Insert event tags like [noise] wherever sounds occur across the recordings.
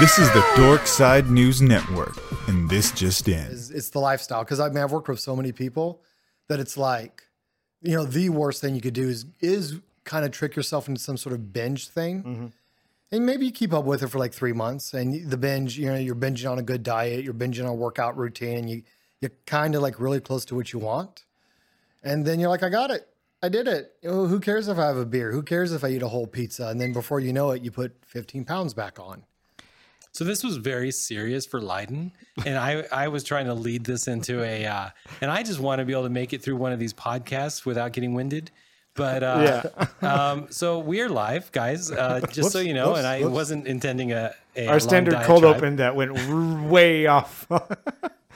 This is the Dork Side News Network, and this just in. It's, it's the lifestyle because I mean I've worked with so many people that it's like, you know, the worst thing you could do is is kind of trick yourself into some sort of binge thing. Mm-hmm. And maybe you keep up with it for like three months, and the binge, you know, you're binging on a good diet, you're binging on a workout routine, and you you're kind of like really close to what you want, and then you're like, I got it, I did it. Oh, who cares if I have a beer? Who cares if I eat a whole pizza? And then before you know it, you put 15 pounds back on. So this was very serious for Leiden, and I I was trying to lead this into a, uh, and I just want to be able to make it through one of these podcasts without getting winded. But uh, [laughs] um, so we are live, guys. Uh, just so you know, whoops, and I whoops. wasn't intending a, a Our long standard cold open that went way off. [laughs]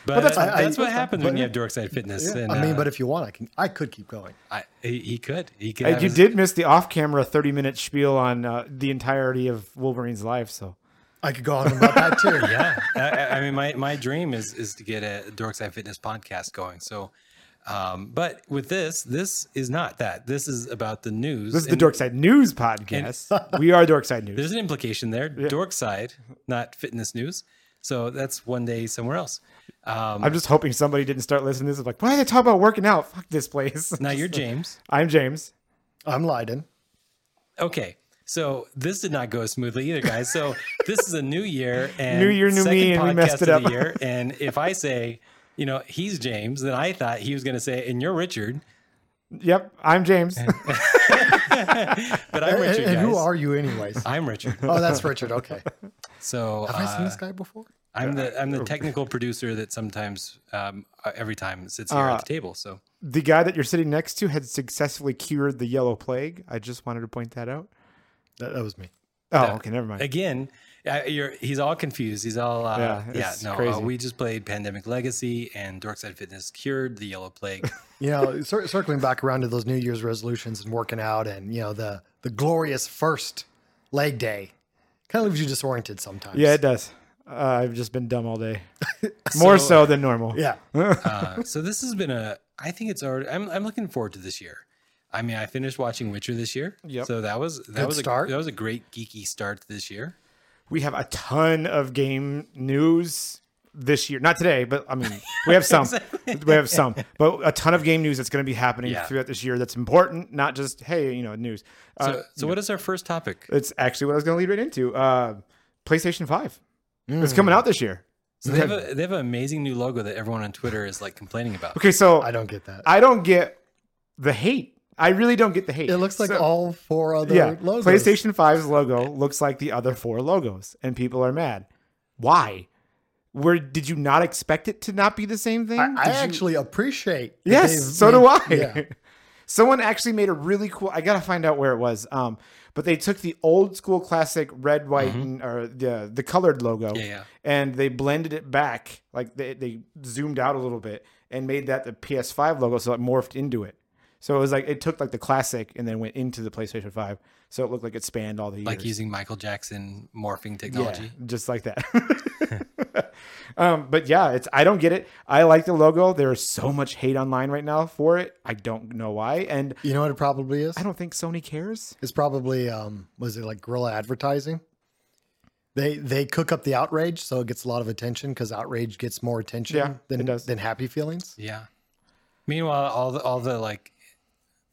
But that's that's, fine. that's what I- happens but- when you have Dorkside Fitness. Yeah. And, I mean, uh, but if you want, I can I could keep going. I, he, he could, he could. And you his- did miss the off-camera 30-minute spiel on uh, the entirety of Wolverine's life. So I could go on about that too. [laughs] yeah. I, I- I mean, my, my dream is is to get a Dorkside Fitness podcast going. So, um, but with this, this is not that. This is about the news. this is the And Dorkside News podcast. we are Dorkside News. There's an implication there. Dorkside, not fitness news. So that's one day somewhere else. Um, I'm just hoping somebody didn't start listening to this. Like, why are they talking about working out? Fuck this place. now [laughs] you're James. I'm James. I'm Leiden. Okay. So this did not go smoothly either, guys. So this is a new year [laughs] and New year, new me, and we podcast messed it of the up. year. And if I say, you know, he's James, then I thought he was going to say, and you're Richard, Yep, I'm James. [laughs] but I'm Richard. and who guys. are you, anyways? I'm Richard. oh, that's Richard. Okay. So Have I seen uh, this guy before? I'm the I'm the technical producer that sometimes um, uh, every time sits here Uh, at the table. So the guy that you're sitting next to had successfully cured the yellow plague. I just wanted to point that out. That, that was me. Oh, okay, never mind. again, you're he's all confused. He's all uh, Yeah, yeah. it's no, uh, we just played Pandemic Legacy and Dorkside Fitness cured the yellow plague. [laughs] You know, cir- circling back around to those New Year's resolutions and working out, and you know the the glorious first leg day, kind of leaves you disoriented sometimes. yeah, it does. Uh, I've just been dumb all day, [laughs] more so than normal. yeah. [laughs] uh, so this has been a. I think it's already. I'm I'm looking forward to this year. I mean, I finished watching Witcher this year. Yep. So that was that Good was start. a that was a great geeky start this year. We have a ton of game news this year. Not today, but I mean, we have [laughs] some. we have some, but a ton of game news that's going to be happening Yeah. throughout this year. That's important, not just hey, you know, news. Uh, So, so what is our first topic? it's actually what I was going to lead right into. Uh, PlayStation Five. It's Mm. coming out this year. So they have a they have an amazing new logo that everyone on Twitter is like complaining about. Okay, so I don't get that. I don't get the hate. I really don't get the hate. it looks like So- all four other yeah. logos. PlayStation 5's logo looks like the other four logos, and people are mad. Why? Where did you not expect it to not be the same thing? I, I Did you- actually appreciate. yes, they've so do I. Yeah. [laughs] Someone actually made a really cool. I gotta find out where it was. Um, but they took the old school classic red, white, and, or the the colored logo, Mm-hmm. Yeah, yeah. and they blended it back. Like they they zoomed out a little bit and made that the PS5 logo, so it morphed into it. So it was like it took like the classic and then went into the PlayStation 5, so it looked like it spanned all the years. Like using Michael Jackson morphing yeah, technology. just like that. [laughs] um, but yeah, it's I don't get it. I like the logo. There is so much hate online right now for it. I don't know why, and You know what it probably is? I don't think Sony cares. It's probably um was it like guerrilla advertising? They they cook up the outrage so it gets a lot of attention because outrage gets more attention Yeah, than it does. than happy feelings. Yeah. Meanwhile, all the all the like,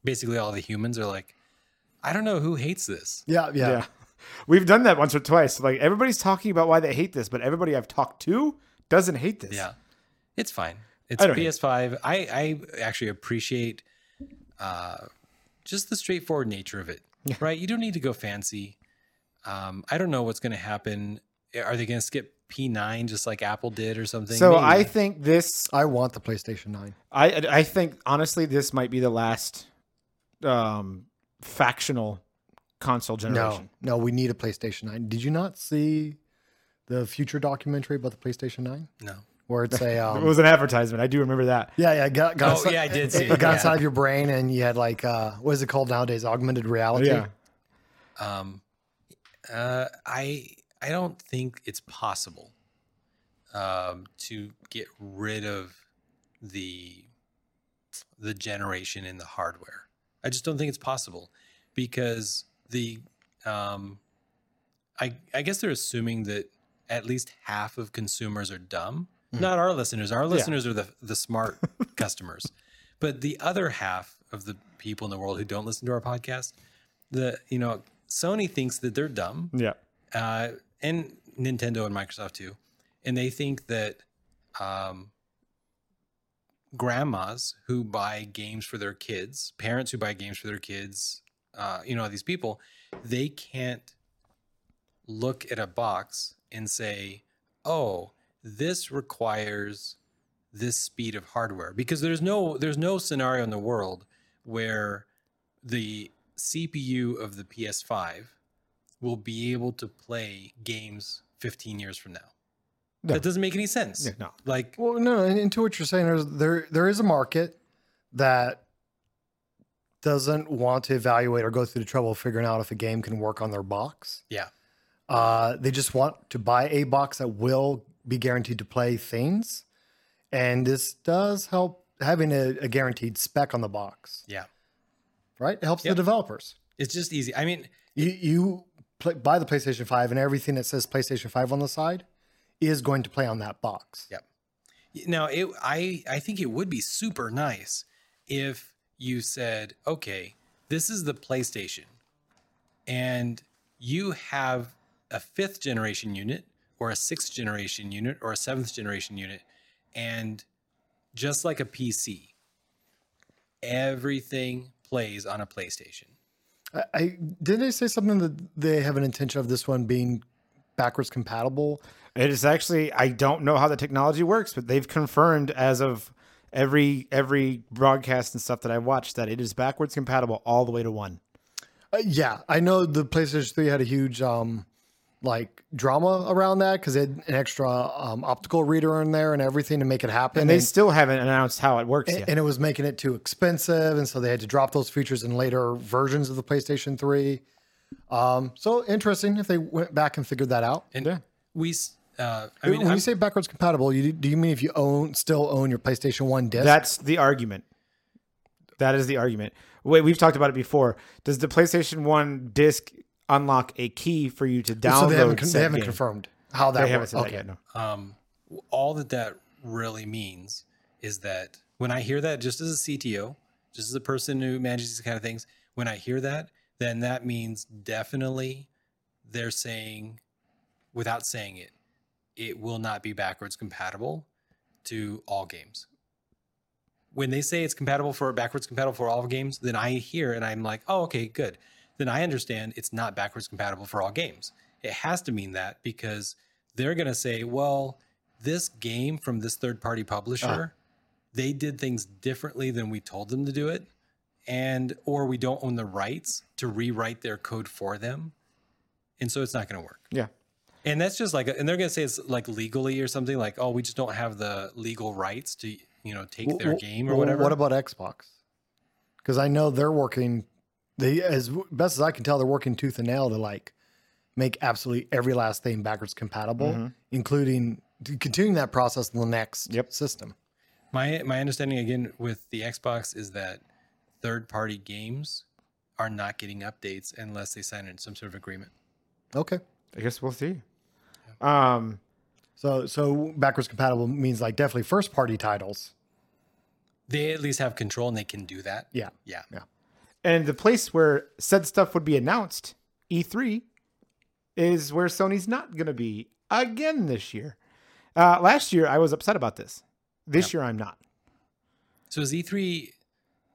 basically all the humans are like, I don't know who hates this. Yeah, yeah. Yeah. We've done that once or twice. Like everybody's talking about why they hate this, but everybody I've talked to doesn't hate this. Yeah, it's fine. It's I PS5. I I actually appreciate uh, just the straightforward nature of it. Right? You don't need to go fancy. Um, I don't know what's going to happen. Are they going to skip P9 just like Apple did or something? So Maybe. I think this I want the PlayStation 9. I I think honestly this might be the last um factional console generation. no, no, we need a PlayStation 9. Did you not see the future documentary about the PlayStation 9? no. Where it's a [laughs] It um, was an advertisement. I do remember that. yeah, yeah, got, got Oh, inside- yeah, I did see it. it, got yeah. inside of your brain, and you had like uh, what is it called nowadays? Augmented reality. Yeah. Um, uh, I I don't think it's possible um, to get rid of the the generation in the hardware. I just don't think it's possible because the um, I I guess they're assuming that at least half of consumers are dumb. Hmm. Not our listeners. Our listeners are the the smart [laughs] customers. But the other half of the people in the world who don't listen to our podcast, the you know, Sony thinks that they're dumb Yeah. uh, and Nintendo and Microsoft too, and they think that um, grandmas who buy games for their kids, parents who buy games for their kids, uh, you know, these people, they can't look at a box and say, "Oh, this requires this speed of hardware," because there's no there's no scenario in the world where the CPU of the PS5 will be able to play games 15 years from now. No. That doesn't make any sense. Yeah, no. Like, Well, no, and into what you're saying, there's, there there is a market that doesn't want to evaluate or go through the trouble of figuring out if a game can work on their box. yeah, Uh, they just want to buy a box that will be guaranteed to play things, and this does help having a, a guaranteed spec on the box. yeah. Right, it helps Yep. the developers. It's just easy. I mean, You you play, buy the PlayStation Five, and everything that says PlayStation Five on the side is going to play on that box. Yep. Now, it, I I think it would be super nice if you said, okay, this is the PlayStation, and you have a fifth generation unit, or a sixth generation unit, or a seventh generation unit, and just like a PC, everything plays on a PlayStation. I, I didn't they say something that they have an intention of this one being backwards compatible. It is actually I don't know how the technology works, but they've confirmed as of every every broadcast and stuff that I watched that it is backwards compatible all the way to one. Uh, yeah, I know the PlayStation 3 had a huge um like drama around that because it had an extra um, optical reader in there and everything to make it happen. And they still haven't announced how it works and, yet. and it was making it too expensive, and so they had to drop those features in later versions of the PlayStation 3. Um, so interesting if they went back and figured that out. And we, uh, I mean, when I'm- you say backwards compatible, you, do you mean if you own still own your PlayStation 1 disc? That's the argument. That is the argument. Wait, we've talked about it before. Does the PlayStation One disc unlock a key for you to download? so they haven't, they haven't confirmed how that They works. said that Okay. yet. No. um, all that that really means is that when I hear that, just as a CTO, just as a person who manages these kind of things, when I hear that, then that means definitely they're saying, without saying it, it will not be backwards compatible to all games. When they say it's compatible for backwards compatible for all games, then I hear and I'm like, oh, okay, good. Then I understand it's not backwards compatible for all games. It has to mean that because they're going to say, well, this game from this third party publisher, uh-huh. they did things differently than we told them to do it. And, or we don't own the rights to rewrite their code for them. And so it's not going to work. Yeah. And that's just like, and they're going to say it's like legally or something like, oh, we just don't have the legal rights to, you know, take their Well, game or well, whatever. What about Xbox? Because I know they're working. They, as best as I can tell, they're working tooth and nail to like make absolutely every last thing backwards compatible, mm-hmm. including continuing that process in the next Yep. system. My my understanding again with the Xbox is that third party games are not getting updates unless they sign in some sort of agreement. Okay. I guess we'll see. Um, So so backwards compatible means like definitely first party titles. They at least have control and they can do that. Yeah. Yeah. Yeah. And the place where said stuff would be announced, E3, is where Sony's not going to be again this year. Uh, last year, I was upset about this. This year, I'm not. So is E3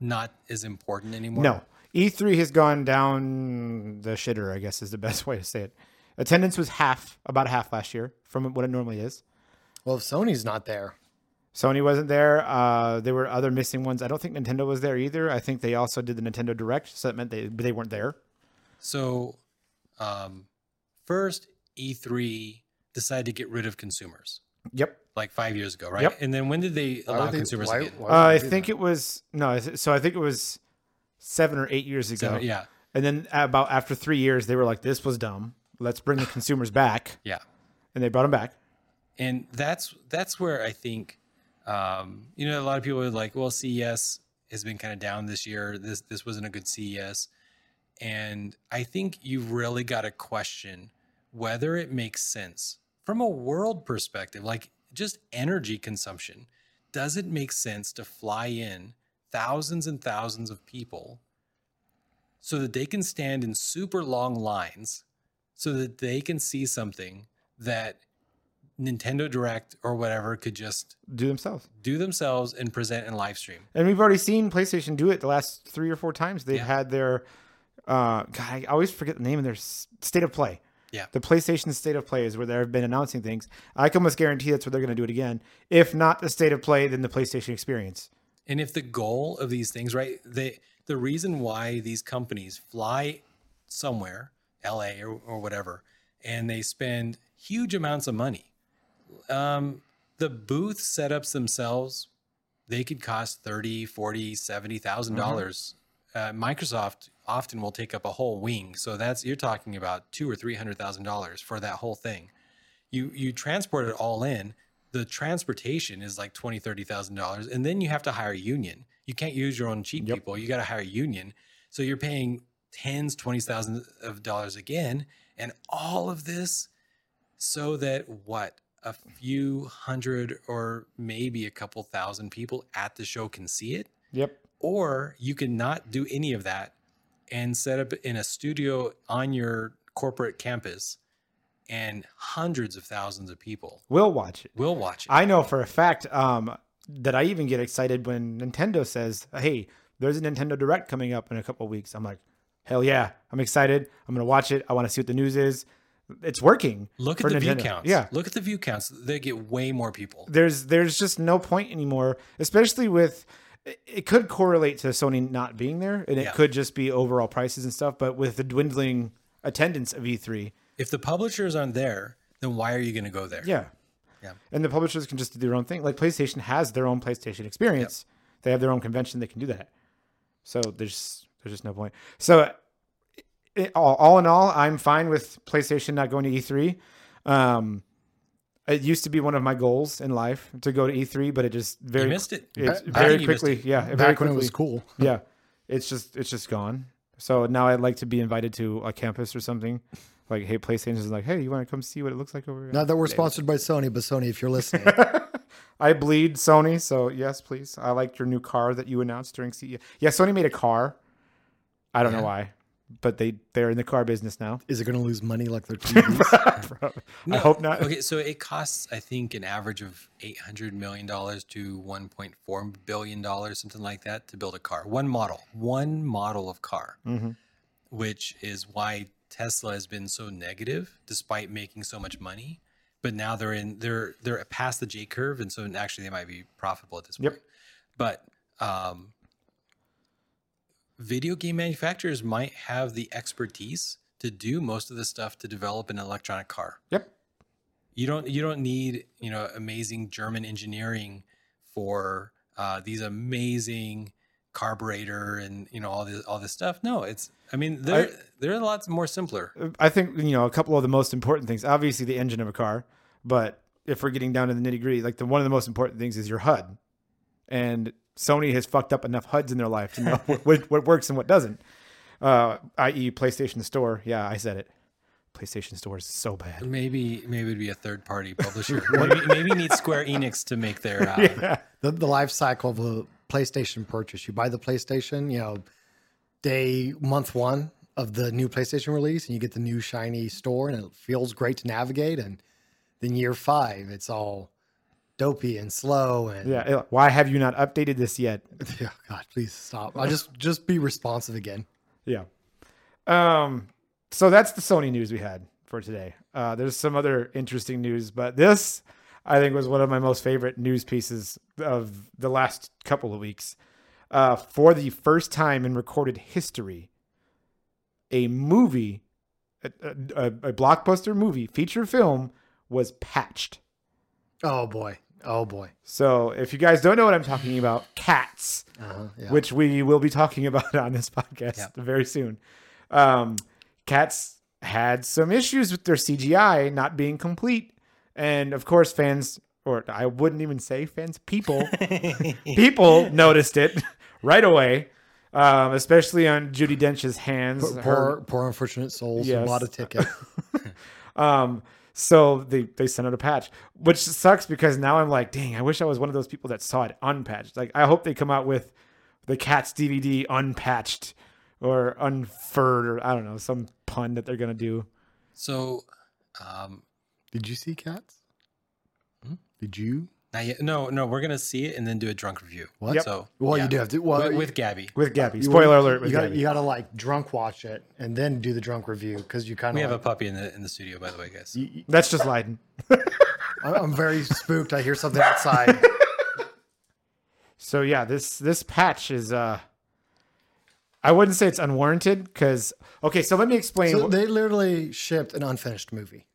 not as important anymore? No. E3 has gone down the shitter, I guess is the best [laughs] way to say it. Attendance was half, about half last year from what it normally is. Well, if Sony's not there, Sony wasn't there. Uh, there were other missing ones. I don't think Nintendo was there either. I think they also did the Nintendo Direct, so that meant they they weren't there. So um first E3 decided to get rid of consumers Yep. Like five years ago, right? Yep. And then when did they allow they- consumers why- why Uh, I think that? it was no. So I think it was seven or eight years ago. So, yeah. And then about after three years, they were like, "This was dumb. Let's bring the consumers back," [laughs] Yeah. and they brought them back. and that's that's where I think um, you know a lot of people are like, well, CES has been kind of down this year. This this wasn't a good CES, and I think you've really got to question whether it makes sense from a world perspective, like just energy consumption, does it make sense to fly in thousands and thousands of people so that they can stand in super long lines so that they can see something that Nintendo Direct or whatever could just Do themselves. do themselves and present in live stream. And we've already seen PlayStation do it the last three or four times. They've Yeah. had their, uh, God, I always forget the name of their state of play. Yeah. The PlayStation state of play is where they've been announcing things. I can almost guarantee that's where they're going to do it again. If not the state of play, then the PlayStation experience. And if the goal of these things, right, they the reason why these companies fly somewhere, LA or, or whatever, and they spend huge amounts of money. Um, the booth setups themselves, they could cost 30, 40, 70,000 dollars. Uh, Microsoft often will take up a whole wing. So that's you're talking about two or three hundred thousand dollars for that whole thing. You you transport it all in. The transportation is like twenty, thirty thousand dollars, and then you have to hire a union. You can't use your own cheap Yep. people. You got to hire a union. So you're paying tens, twenty thousand of dollars again, and all of this so that what a few hundred or maybe a couple thousand people at the show can see it Yep. or you can not do any of that and set up in a studio on your corporate campus and hundreds of thousands of people We'll watch it. will watch it. I know for a fact um, that I even get excited when Nintendo says, "Hey, there's a Nintendo Direct coming up in a couple of weeks." I'm like, "Hell yeah! I'm excited. I'm gonna watch it. I want to see what the news is. It's working." Look at the view counts. Yeah, Look at the view counts. They get way more people. there's there's just no point anymore, especially with it- could correlate to Sony not being there, and it Yeah. could just be overall prices and stuff. But with the dwindling attendance of E3, If the publishers aren't there, then why are you going to go there? Yeah. Yeah. And the publishers can just do their own thing. Like PlayStation has their own PlayStation experience. They have their own convention. They can do that. So there's there's just no point. So it, all, all in all, I'm fine with PlayStation not going to E3. Um, it used to be one of my goals in life to go to E3, but it just very you missed it. it's I very think you missed quickly. it. Yeah, very Back when quickly. it was cool. [laughs] yeah, it's just it's just gone. So now I'd like to be invited to a campus or something. Like, hey, PlayStation is like, hey, you want to come see what it looks like over here? Not that we're sponsored by Sony, but Sony, if you're listening, [laughs] I bleed Sony, so yes, please. I liked your new car that you announced during CES. Yeah, Sony made a car. I don't know why, but they they're in the car business now. is it going to lose money like their [laughs] TVs? I hope not. Okay, so it costs, I think, an average of eight hundred million dollars to one point four billion dollars, something like that, to build a car. One model, one model of car, Mhm. which is why Tesla has been so negative, despite making so much money. But now they're in, they're they're past the J curve, and so actually they might be profitable at this point. Yep. point. But um, video game manufacturers might have the expertise to do most of the stuff to develop an electronic car Yep. you don't you don't need you know amazing german engineering for uh, these amazing carburetor and you know all this all this stuff no it's i mean they're they're a lot more simpler I think you know a couple of the most important things. Obviously, the engine of a car, but if we're getting down to the nitty gritty, like the one of the most important things is your HUD, and Sony has fucked up enough HUDs in their life to know [laughs] what, what works and what doesn't. Uh, i.e., PlayStation Store. Yeah, I said it. PlayStation Store is so bad. maybe maybe it'd be a third party publisher [laughs] maybe, maybe need square enix to make their uh, [laughs] the, the life cycle of a PlayStation purchase. You buy the PlayStation, you know, day month one of the new PlayStation release, and you get the new shiny store, and it feels great to navigate. And then year five, it's all dopey and slow. And Yeah. Why have you not updated this yet? [laughs] Yeah, God, please stop. I just just be responsive again. Yeah. Um. So that's the Sony news we had for today. Uh, there's some other interesting news, but this I think was one of my most favorite news pieces of the last couple of weeks. Uh, for the first time in recorded history, a movie, a, a, a blockbuster movie, feature film, was patched. Oh boy, oh boy. So if you guys don't know what I'm talking about, Cats Uh-huh, yeah. which we will be talking [laughs] about on this podcast Yep. very soon. Um, Cats had some issues with their CGI not being complete, and of course, fans, or I wouldn't even say fans, people, [laughs] people noticed it [laughs] right away, um, especially on Judi Dench's hands. poor, her- poor, poor unfortunate souls Yes. who bought a ticket. um, So they they sent out a patch, which sucks because now I'm like, dang, I wish I was one of those people that saw it unpatched. Like I hope they come out with the Cats DVD unpatched or unfurred or I don't know some pun that they're gonna do. So, um, Did you see cats? Hmm? Did you? Not yet. No, no, we're gonna see it and then do a drunk review. What? Yep. So, Well, yeah. you do have to. Well, with, with Gabby. with Gabby. you- Spoiler alert with You got Gabby. you got to like drunk watch it and then do the drunk review because you kind of. We of. have a puppy in the in the studio, by the way, guys. That's just Leiden. [laughs] I'm very spooked. I hear something outside. So yeah, this this patch is uh I wouldn't say it's unwarranted because okay, so let me explain so they literally shipped an unfinished movie.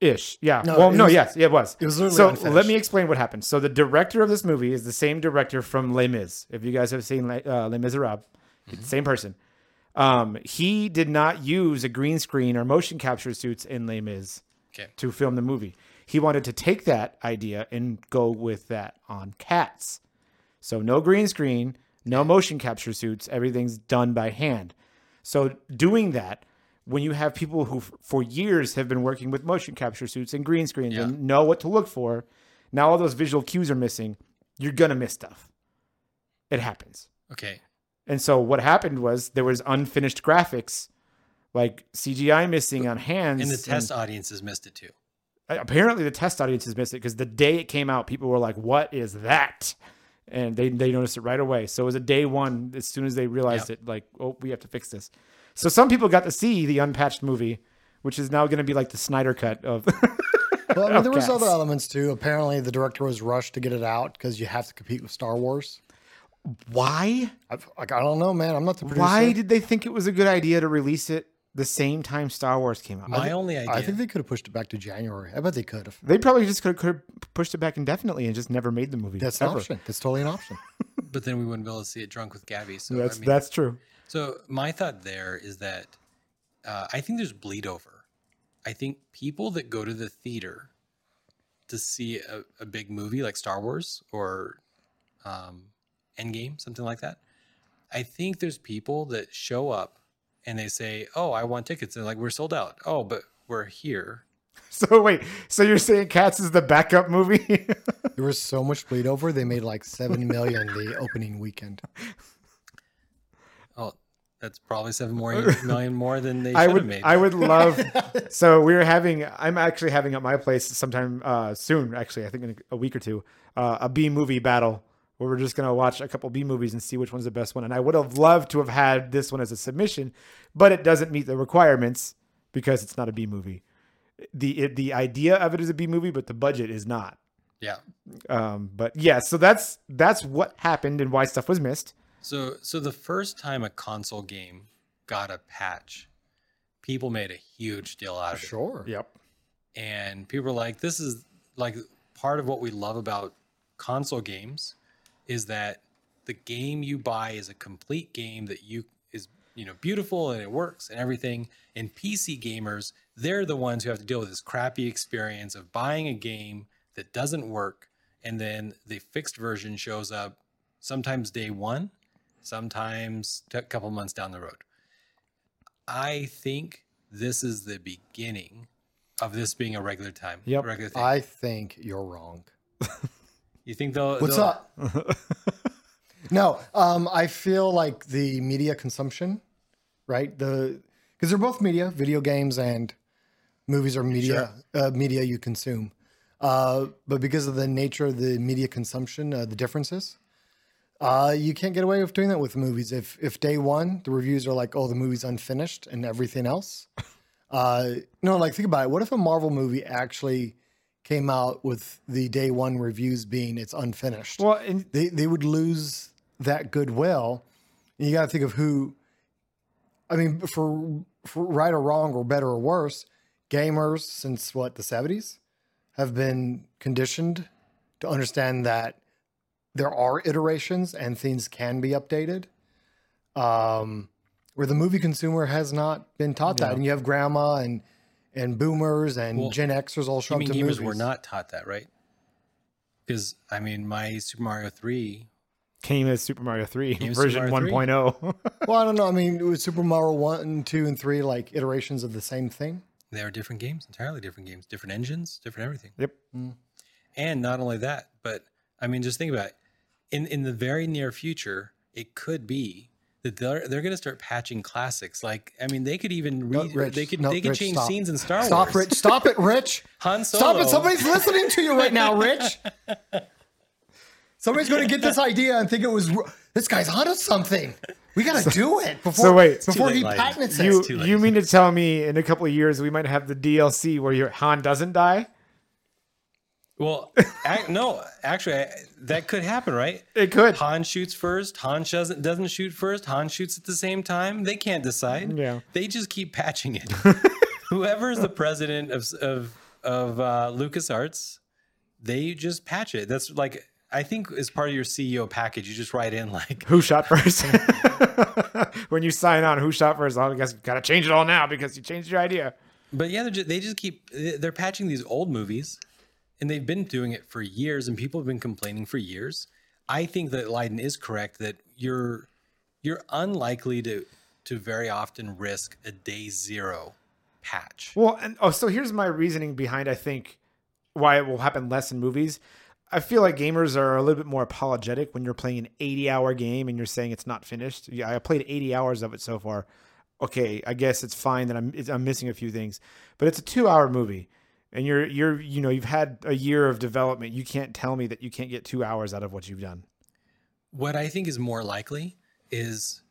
Ish. Yeah. No, well, no, was- yes, it was. it was literally so unfinished. let me explain what happened. So the director of this movie is the same director from Les Mis. If you guys have seen Les, uh, Les Miserables, it's the same person. Um, he did not use a green screen or motion capture suits in Les Mis Okay. to film the movie. He wanted to take that idea and go with that on Cats. So no green screen, no motion capture suits, everything's done by hand. So doing that, when you have people who f- for years have been working with motion capture suits and green screens Yeah. and know what to look for, now all those visual cues are missing, you're gonna miss stuff. It happens. Okay. And so what happened was there was unfinished graphics, like CGI missing on hands. And the test audiences missed it too. apparently the test audiences missed it because the day it came out, people were like, "What is that?" And they they noticed it right away. So it was a day one as soon as they realized Yep. it, like, "Oh, we have to fix this." So some people got to see the unpatched movie, which is now going to be like the Snyder cut of. [laughs] Well, I mean, there was other elements too. Apparently, the director was rushed to get it out because you have to compete with Star Wars. Why? I've, like, I don't know, man. I'm not the producer. Why did they think it was a good idea to release it the same time Star Wars came out? My only idea. I think they could have pushed it back to January. I bet they could have. They probably just could have pushed it back indefinitely and just never made the movie. That's an option. That's totally an option. [laughs] but then we wouldn't be able to see it drunk with Gabby. So That's I mean, that's true. So my thought there is that uh, I think there's bleed over. I think people that go to the theater to see a, a big movie like Star Wars or um, Endgame, something like that. I think there's people that show up and they say, "Oh, I want tickets," and like we're sold out. Oh, but we're here. [laughs] So wait, so you're saying Cats is the backup movie? [laughs] There was so much bleed over. They made like seven million the opening weekend. That's probably seven more [laughs] million more than they should I have would made. I would love [laughs] so we're having I'm actually having at my place sometime uh soon actually I think in a week or two uh, a B movie battle. Where we're just gonna watch a couple B movies and see which one's the best one. And I would have loved to have had this one as a submission but it doesn't meet the requirements because it's not a B movie. The it, the idea of it is a B movie but the budget is not. Yeah. um but yeah so that's that's what happened and why stuff was missed So, so the first time a console game got a patch, people made a huge deal out of it, Sure. yep and people were like, "This is like part of what we love about console games is that the game you buy is a complete game that you is you know beautiful and it works and everything." And PC gamers, they're the ones who have to deal with this crappy experience of buying a game that doesn't work, and then the fixed version shows up sometimes day one, sometimes a couple months down the road. I think this is the beginning of this being a regular time. Yep. Regular thing. I think you're wrong. [laughs] you think they'll What's they'll- up? [laughs] no, um, I feel like the media consumption, right? The because they're both media, video games and movies are media, uh, media you consume. Uh, but because of the nature of the media consumption, uh, the differences, uh, you can't get away with doing that with movies. If if day one the reviews are like, oh, the movie's unfinished and everything else, [laughs] uh, no, like think about it. What if a Marvel movie actually came out with the day one reviews being it's unfinished? well and they they would lose that goodwill. And you got to think of who. I mean, for, for right or wrong or better or worse, gamers since what the seventies have been conditioned to understand that there are iterations and things can be updated. Um, where the movie consumer has not been taught that, and you have grandma and and boomers and Well, Gen Xers all show up to gamers movies. were not taught that, right? Because I mean, my Super Mario Three. came as Super Mario 3 Came version Super Mario 3? 1.0. Well, I [laughs] don't know. I mean, it was Super Mario one, two, and three like iterations of the same thing. They are different games, entirely different games, different engines, different everything. Yep. And not only that, but I mean, just think about it. In in the very near future, it could be that they're they're going to start patching classics. Like, I mean, they could even No. Rich, they could no, they could Rich, change stop. scenes in Star Stop, Wars. Rich. Stop it, Rich. [laughs] Han Solo. Stop it. Somebody's listening to you right now, Rich. Somebody's going to get this idea and think it was this guy's onto something. We got to do it before, so wait. before he late, patents it. You you mean to tell me in a couple of years we might have the DLC where your Han doesn't die? Well, ac- no, actually, I, that could happen, right? It could. Han shoots first. Han doesn't doesn't shoot first. Han shoots at the same time. They can't decide. Yeah. They just keep patching it. [laughs] Whoever's the president of of of uh, LucasArts, they just patch it. That's like I think as part of your CEO package, you just write in like Who shot first? [laughs] when you sign on, who shot first? I guess gotta change it all now because you changed your idea. But yeah, just, they just keep they're patching these old movies, and they've been doing it for years, and people have been complaining for years. I think that Leiden is correct that you're you're unlikely to to very often risk a day zero patch. Well, and oh, so here's my reasoning behind I think why it will happen less in movies. I feel like gamers are a little bit more apologetic when you're playing an 80 hour game and you're saying it's not finished. Yeah, I played 80 hours of it so far. Okay, I guess it's fine that I'm I'm missing a few things, but it's a two hour movie, and you're you're you know you've had a year of development. You can't tell me that you can't get two hours out of what you've done. What I think is more likely is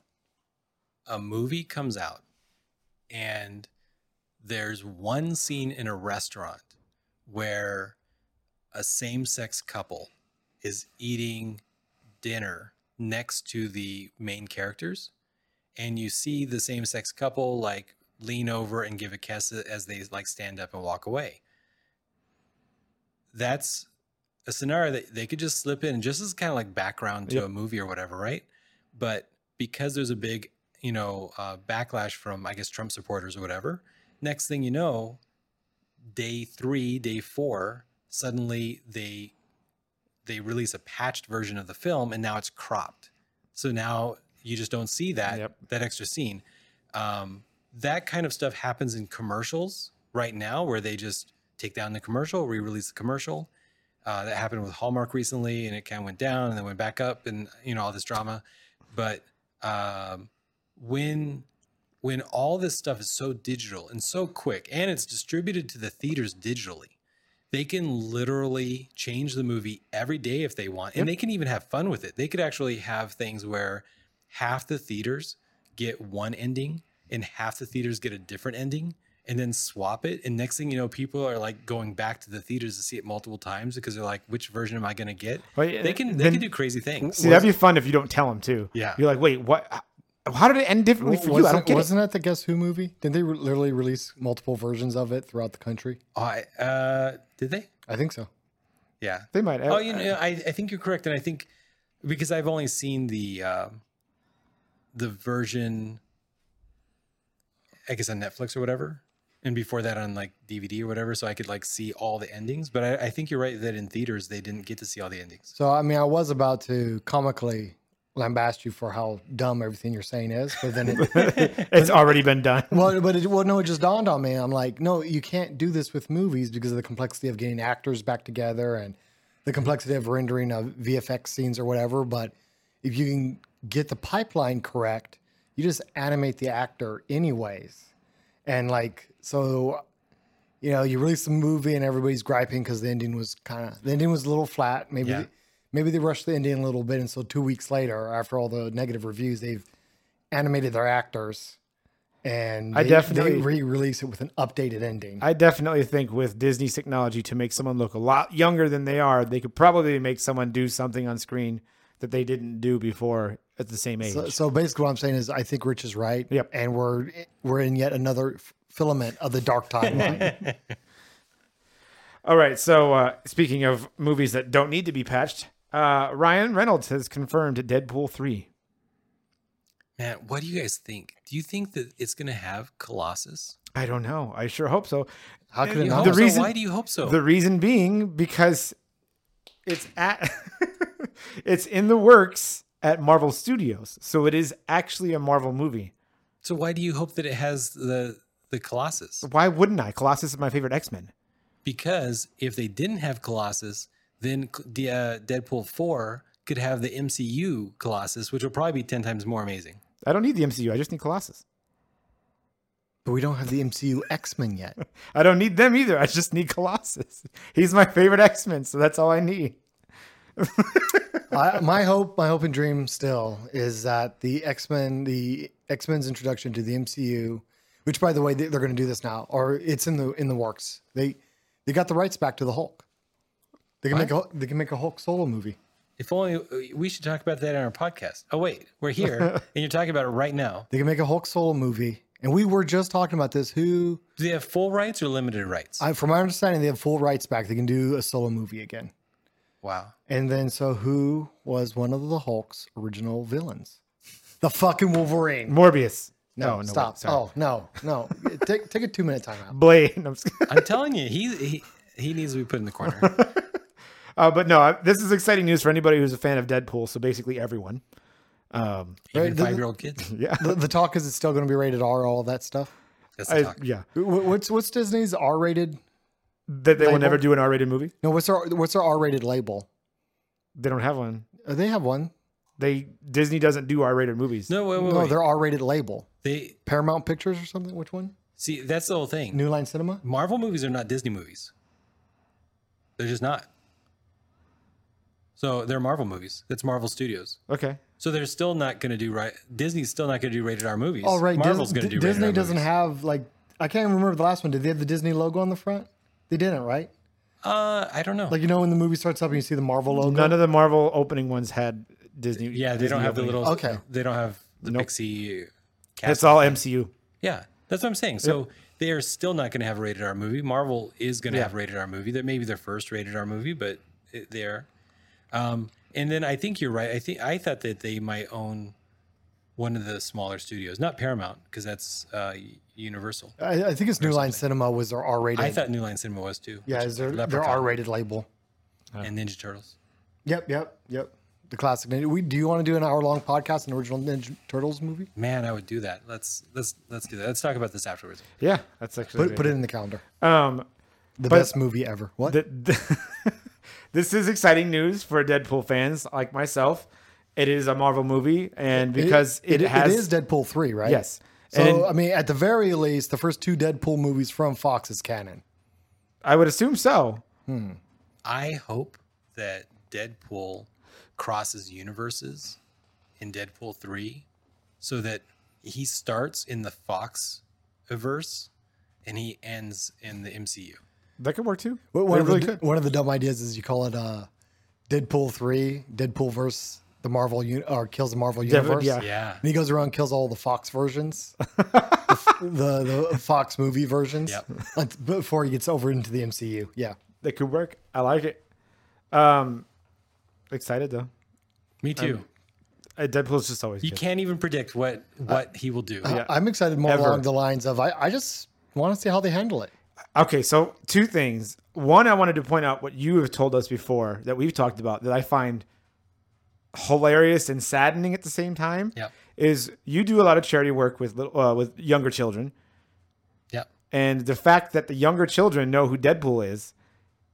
a movie comes out and there's one scene in a restaurant where a same sex couple is eating dinner next to the main characters and you see the same sex couple like lean over and give a kiss as they like stand up and walk away that's a scenario that they could just slip in just as kind of like background to Yep. a movie or whatever, right? But because there's a big, you know, uh, backlash from I guess Trump supporters or whatever, next thing you know, day three, day four, suddenly they they release a patched version of the film and now it's cropped. So now you just don't see that Yep. that extra scene. Um, that kind of stuff happens in commercials right now, where they just take down the commercial, re-release the commercial. Uh, that happened with Hallmark recently, and it kind of went down and then went back up, and you know all this drama. But um, when when all this stuff is so digital and so quick, and it's distributed to the theaters digitally, they can literally change the movie every day if they want, and they can even have fun with it. They could actually have things where half the theaters get one ending and half the theaters get a different ending and then swap it and next thing you know people are like going back to the theaters to see it multiple times because they're like which version am i going to get Well, they can they then- can do crazy things See, that'd be fun if you don't tell them too. Yeah. you're like, wait, what? How did it end differently for you? I don't wasn't, it. that the Guess Who movie? Didn't they re- literally release multiple versions of it throughout the country? I uh did they I think so. yeah They might. oh you know I, I think you're correct and i think because i've only seen the um the version i guess on netflix or whatever and before that on like dvd or whatever so i could like see all the endings but i, I think you're right that in theaters they didn't get to see all the endings So I mean, I was about to comically lambast you for how dumb everything you're saying is, but then it, [laughs] it's already been done. [laughs] well, but it, well, no, it just dawned on me. I'm like, no, you can't do this with movies because of the complexity of getting actors back together and the complexity of rendering of VFX scenes or whatever. But if you can get the pipeline correct, you just animate the actor anyways. And like, so, you know, you release the movie and everybody's griping because the ending was kind of, the ending was a little flat. Maybe, Yeah. maybe they rushed the ending a little bit. And so two weeks later, after all the negative reviews, they've animated their actors and I they, definitely- they re-release it with an updated ending. I definitely think with Disney's technology to make someone look a lot younger than they are, they could probably make someone do something on screen that they didn't do before at the same age. So, so basically, what I'm saying is, I think Rich is right. Yep. And we're we're in yet another filament of the dark timeline. [laughs] [laughs] All right. So uh, speaking of movies that don't need to be patched, uh, Ryan Reynolds has confirmed Deadpool three. Man, what do you guys think? Do you think that it's going to have Colossus? I don't know. I sure hope so. How could it not? hope The so? reason- Why do you hope so? The reason being because it's at [laughs] it's in the works at Marvel Studios, so it is actually a Marvel movie. so why do you hope that it has the the Colossus Why wouldn't I? Colossus is my favorite X Men. because if they didn't have Colossus, then the uh, Deadpool four could have the MCU Colossus, which will probably be ten times more amazing. I don't need the MCU. I just need Colossus. But we don't have the MCU X Men yet. [laughs] I don't need them either. I just need Colossus. He's my favorite X Men, so that's all I need. I, my hope, my hope and dream still is that the X Men, the X Men's introduction to the MCU, which by the way they, they're going to do this now, or it's in the in the works. They they got the rights back to the Hulk. They can make a they can make a Hulk solo movie. If only uh, we should talk about that on our podcast. Oh wait, we're here [laughs] and you're talking about it right now. They can make a Hulk solo movie, and we were just talking about this. Who, Do they have full rights or limited rights? I, from my understanding, they have full rights back. They can do a solo movie again. Wow. And then, so who was one of the Hulk's original villains? The fucking Wolverine. Morbius. No, Oh, stop. wait, sorry. oh no, no. [laughs] take take a two minute timeout. Blade. No, I'm. I'm telling you, he, he he needs to be put in the corner. [laughs] Uh, but no, I- this is exciting news for anybody who's a fan of Deadpool. So basically everyone. Um, Even the- five year old kids. [laughs] yeah. The, the talk is it's still going to be rated R, all that stuff. That's the I, talk. yeah. What's what's Disney's R rated? That they will never do an R-rated movie. No, what's their what's their R rated label? They don't have one. Uh, they have one. They Disney doesn't do R-rated movies. No, wait, wait, no, wait. their R rated label. They Paramount Pictures or something. Which one? see that's the whole thing. New Line Cinema. Marvel movies are not Disney movies. They're just not. So they're Marvel movies. That's Marvel Studios. Okay. So they're still not going to do right. Disney's still not going to do rated R movies. Oh right, Marvel's Dis- going to do D- rated Disney R doesn't movies. have like I can't remember the last one. Did they have the Disney logo on the front? They didn't, right? Uh, I don't know. Like you know when the movie starts up and you see the Marvel logo. None of the Marvel opening ones had Disney. yeah, they Disney don't have the opening. little. Okay. They don't have the Nope. pixie. Cast. It's all MCU. Yeah, that's what I'm saying. So they are still not going to have a rated R movie. Marvel is going to Yeah. have rated R movie. That may be their first rated R movie, but it, they're. Um, and then I think you're right. I think I thought that they might own one of the smaller studios, not Paramount, because that's uh, Universal. I, I think it's New Line Cinema was their R rated. I thought New Line Cinema was too. yeah, which is their their R rated label. and Ninja Turtles. Yep, yep, yep. The classic. Ninja. We, do you want to do an hour long podcast, an original Ninja Turtles movie? Man, I would do that. Let's let's let's do that. Let's talk about this afterwards. Yeah, that's actually Put put it in the calendar. Um, The best movie ever. What? the, the- [laughs] this is exciting news for Deadpool fans like myself. It is a Marvel movie, and because it, has it is Deadpool three, right? yes, So and I mean, at the very least, the first two Deadpool movies from Fox is canon. I would assume so. I hope that Deadpool crosses universes in Deadpool 3 so that he starts in the Fox verse and he ends in the MCU. That could work too. One one of, really the, could. one of the dumb ideas is you call it uh, Deadpool three, Deadpool versus the Marvel un- or kills the Marvel Dev- universe. yeah. Yeah. And he goes around and kills all the Fox versions, [laughs] the, the the Fox movie versions, Yep. before he gets over into the MCU. Yeah, That could work. I like it. Um, excited though. Me too. Uh, Deadpool's just always you good. can't even predict what what he will do. Yeah. I'm excited more Ever. along the lines of I, I just want to see how they handle it. Okay, so two things. One, I wanted to point out what you have told us before that we've talked about that I find hilarious and saddening at the same time. Yep. Is you do a lot of charity work with little, uh, with younger children, Yep. and the fact that the younger children know who Deadpool is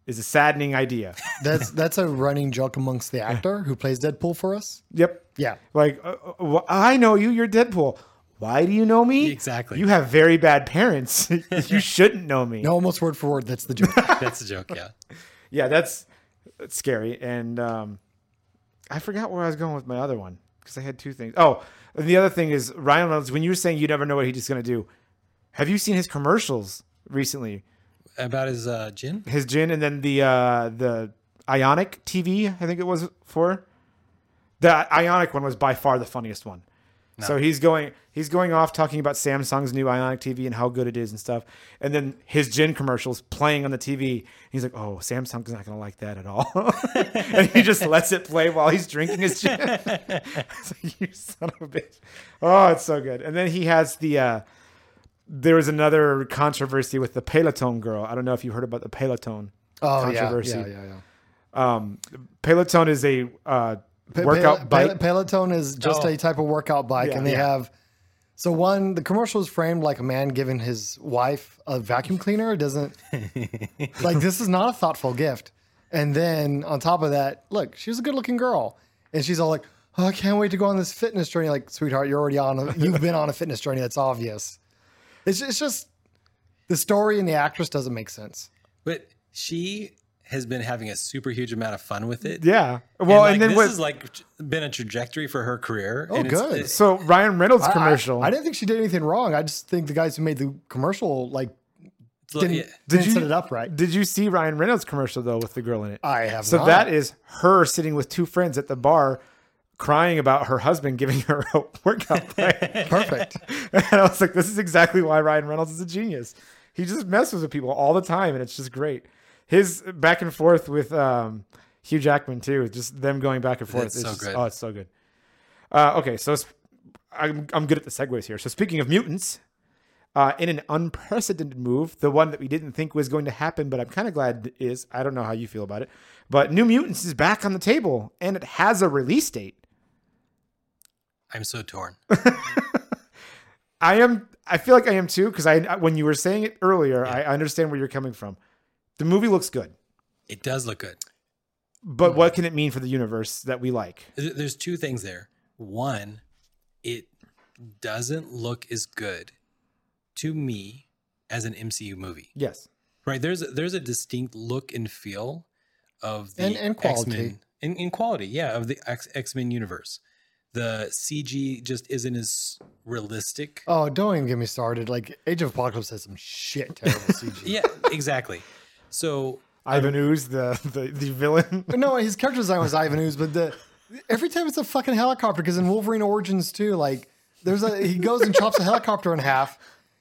is a saddening idea. [laughs] That's that's a running joke amongst the actor who plays Deadpool for us. yep. Yeah, Like uh, uh, wh- I know you. You're Deadpool. Why do you know me? Exactly. You have very bad parents. [laughs] you [laughs] shouldn't know me. no, almost word for word. That's the joke. That's the joke, yeah. yeah, that's, that's scary. And um, I forgot where I was going with my other one because I had two things. Oh, and the other thing is Ryan Reynolds. When you were saying you never know what he's just going to do, have you seen his commercials recently? About his uh gin? His gin and then the uh, the Ionic TV. I think it was for the Ionic one was by far the funniest one. So he's going he's going off talking about Samsung's new Ionic TV and how good it is and stuff. And then his gin commercials playing on the TV. He's like, "Oh, Samsung's not going to like that at all." [laughs] and he just lets it play while he's drinking his gin. [laughs] It's like, you son of a bitch. Oh, it's so good. And then he has the uh there was another controversy with the Peloton girl. I don't know if you heard about the Peloton Oh yeah, controversy. yeah, yeah, yeah. Um, Peloton is a uh, Pa- workout Pel- bike. Pel- Peloton is just Oh. a type of workout bike, Yeah. and they Yeah. have So one, the commercial is framed like a man giving his wife a vacuum cleaner. It doesn't [laughs] like this is not a thoughtful gift. And then on top of that, look, she was a good looking girl. And she's all like, Oh, I can't wait to go on this fitness journey. Like, sweetheart, you're already on a you've been on a fitness journey. That's obvious. It's it's just the story and the actress doesn't make sense. But she has been having a super huge amount of fun with it. Yeah. Well, like, and, then this what? has like been a trajectory for her career. Oh, and it's- good. it- so Ryan Reynolds I- I- commercial. I, didn't think she did anything wrong. I just think the guys who made the commercial like didn't, yeah. didn't you- set it up right. Did you see Ryan Reynolds commercial though with the girl in it? I have So not. that is her sitting with two friends at the bar, crying about her husband giving her a workout [laughs] plan. perfect. and I was like, this is exactly why Ryan Reynolds is a genius. He just messes with people all the time, and it's just great. His back and forth with um, Hugh Jackman too, just them going back and forth. That's it's so just- good. Oh, it's so good. Uh, okay, so I'm I'm good at the segues here. So speaking of mutants, uh, in an unprecedented move, the one that we didn't think was going to happen, but I'm kind of glad it is. I don't know how you feel about it, but New Mutants is back on the table, and it has a release date. I'm so torn. [laughs] I am. I feel like I am too because I when you were saying it earlier, I understand where you're coming from. The movie looks good, It does look good. but what hmm. can it mean for the universe that we like? There's two things there. One, it doesn't look as good to me as an MCU movie. Yes. Right? There's a, there's a distinct look and feel of the And- and quality. X-Men in, in quality, yeah, of the X, X-Men universe. The CG just isn't as realistic. Oh, don't even get me started. Like Age of Apocalypse has some shit terrible [laughs] CG. Yeah, exactly. So Ivan Ooze, the, the the villain. [laughs] No, his character design was Ivan Ooze, but the every time it's a fucking helicopter because in Wolverine Origins too, like there's a he goes and chops a helicopter in half,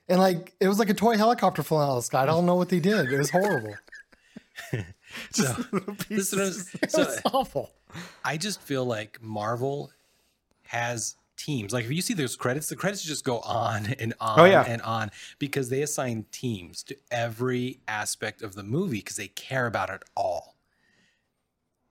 and like it was like a toy helicopter flying out of the sky. I don't know what they did. It was horrible. [laughs] so, this is what It so was awful. I just feel like Marvel has teams. Like if you see those credits, the credits just go on [laughs] and oh, on Oh, yeah. and on because they assign teams to every aspect of the movie because they care about it all.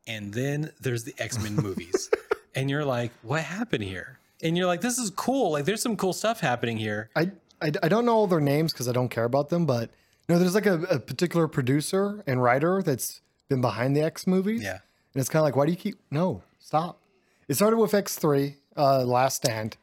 And then there's the X-Men [laughs] movies. And you're like, what happened here? And you're like, this is cool. Like there's some cool stuff happening here. I, I, I don't know all their names because I don't care about them, but no, there's like a, a particular producer and writer that's been behind the X movies. Yeah. And it's kind of like, why do you keep? No, stop. It started with X three, uh, Last Stand,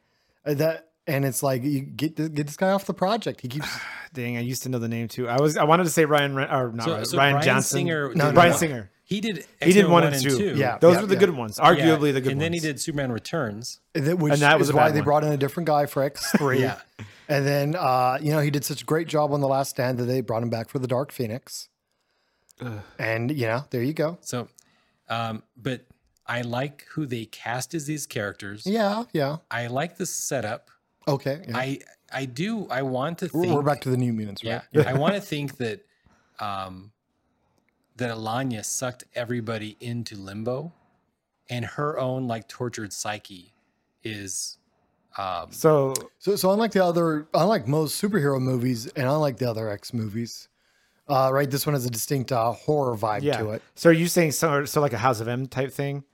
uh, that, and it's like you get th- get this guy off the project. He keeps. [sighs] Dang, I used to know the name too. I was I wanted to say Ryan Re- or not So- Ryan, so Ryan Brian Johnson. Singer No, did Brian one- Singer. He did He did X-Men one and two. Yeah. Those were the yeah. good ones. Arguably Yeah, the good ones and ones. then he did Superman Returns. That, which And that was is why bad they brought in a different guy for X three. [laughs] Yeah. And then uh, you know he did such a great job on the Last Stand that they brought him back for the Dark Phoenix. And you know there you go. So, um, but I like who they cast as these characters. Yeah, yeah. I like the setup. Okay. yeah. I I do. I want to We're- think. We're back to the New Mutants, right? yeah. I want to [laughs] think that, um, that Illyana sucked everybody into limbo, and her own like tortured psyche is, um, so So, so unlike the other, unlike most superhero movies, and unlike the other X movies, uh, right? This one has a distinct uh, horror vibe yeah. to it. So are you saying so, so like a House of M type thing?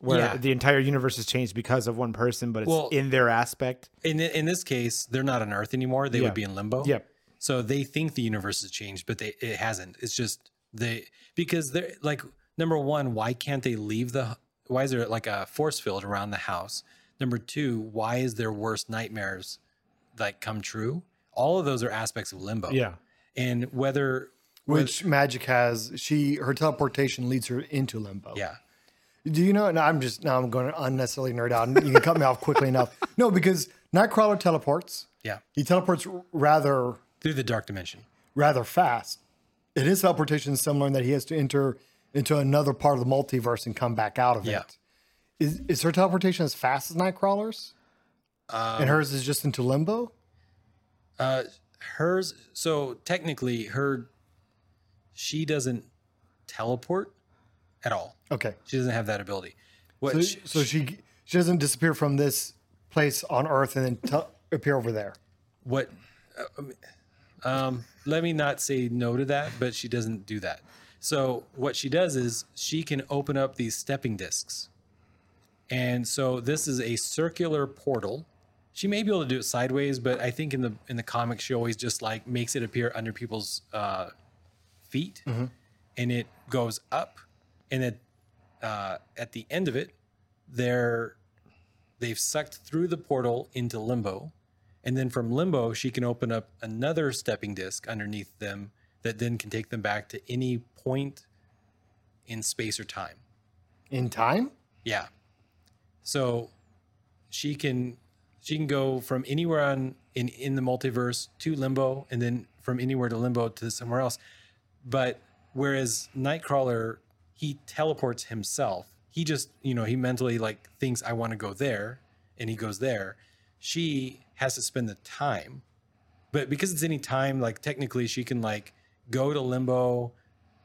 Where Yeah. the entire universe has changed because of one person, but it's Well- in their aspect. in in this case, they're not on Earth anymore. They Yeah. would be in limbo. Yep. So they think the universe has changed, but they it hasn't. It's just they because they're like number one, why can't they leave the why is there like a force field around the house? Number two, why is their worst nightmares like come true? All of those are aspects of limbo. Yeah. And whether Which magic has she her teleportation leads her into limbo. yeah. Do you know? And I'm just now I'm going to unnecessarily nerd out. And you can cut me off quickly enough. [laughs] No, because Nightcrawler teleports. Yeah. He teleports rather Through the dark dimension. rather fast. It is teleportation is similar in that he has to enter into another part of the multiverse and come back out of Yeah. it. Is is her teleportation as fast as Nightcrawler's? Um, and hers is just into limbo? Uh, hers. So technically, her she doesn't teleport at all. Okay. She doesn't have that ability. What? So, she, so she she doesn't disappear from this place on Earth and then tel- appear over there. what? uh, Um, let me not say no to that, but she doesn't do that. So what she does is she can open up these stepping discs, and so this is a circular portal she may be able to do it sideways, but I think in the in the comics she always just like makes it appear under people's uh, feet, and it goes up, and then uh, at the end of it, they're they've sucked through the portal into limbo, and then from limbo she can open up another stepping disc underneath them that then can take them back to any point in space or time. In time? Yeah. So she can she can go from anywhere on in in the multiverse to limbo and then from anywhere to limbo to somewhere else. But whereas Nightcrawler he teleports himself. He just, you know, he mentally like thinks I want to go there and he goes there. She has to spend the time. But because it's any time like technically she can like go to limbo,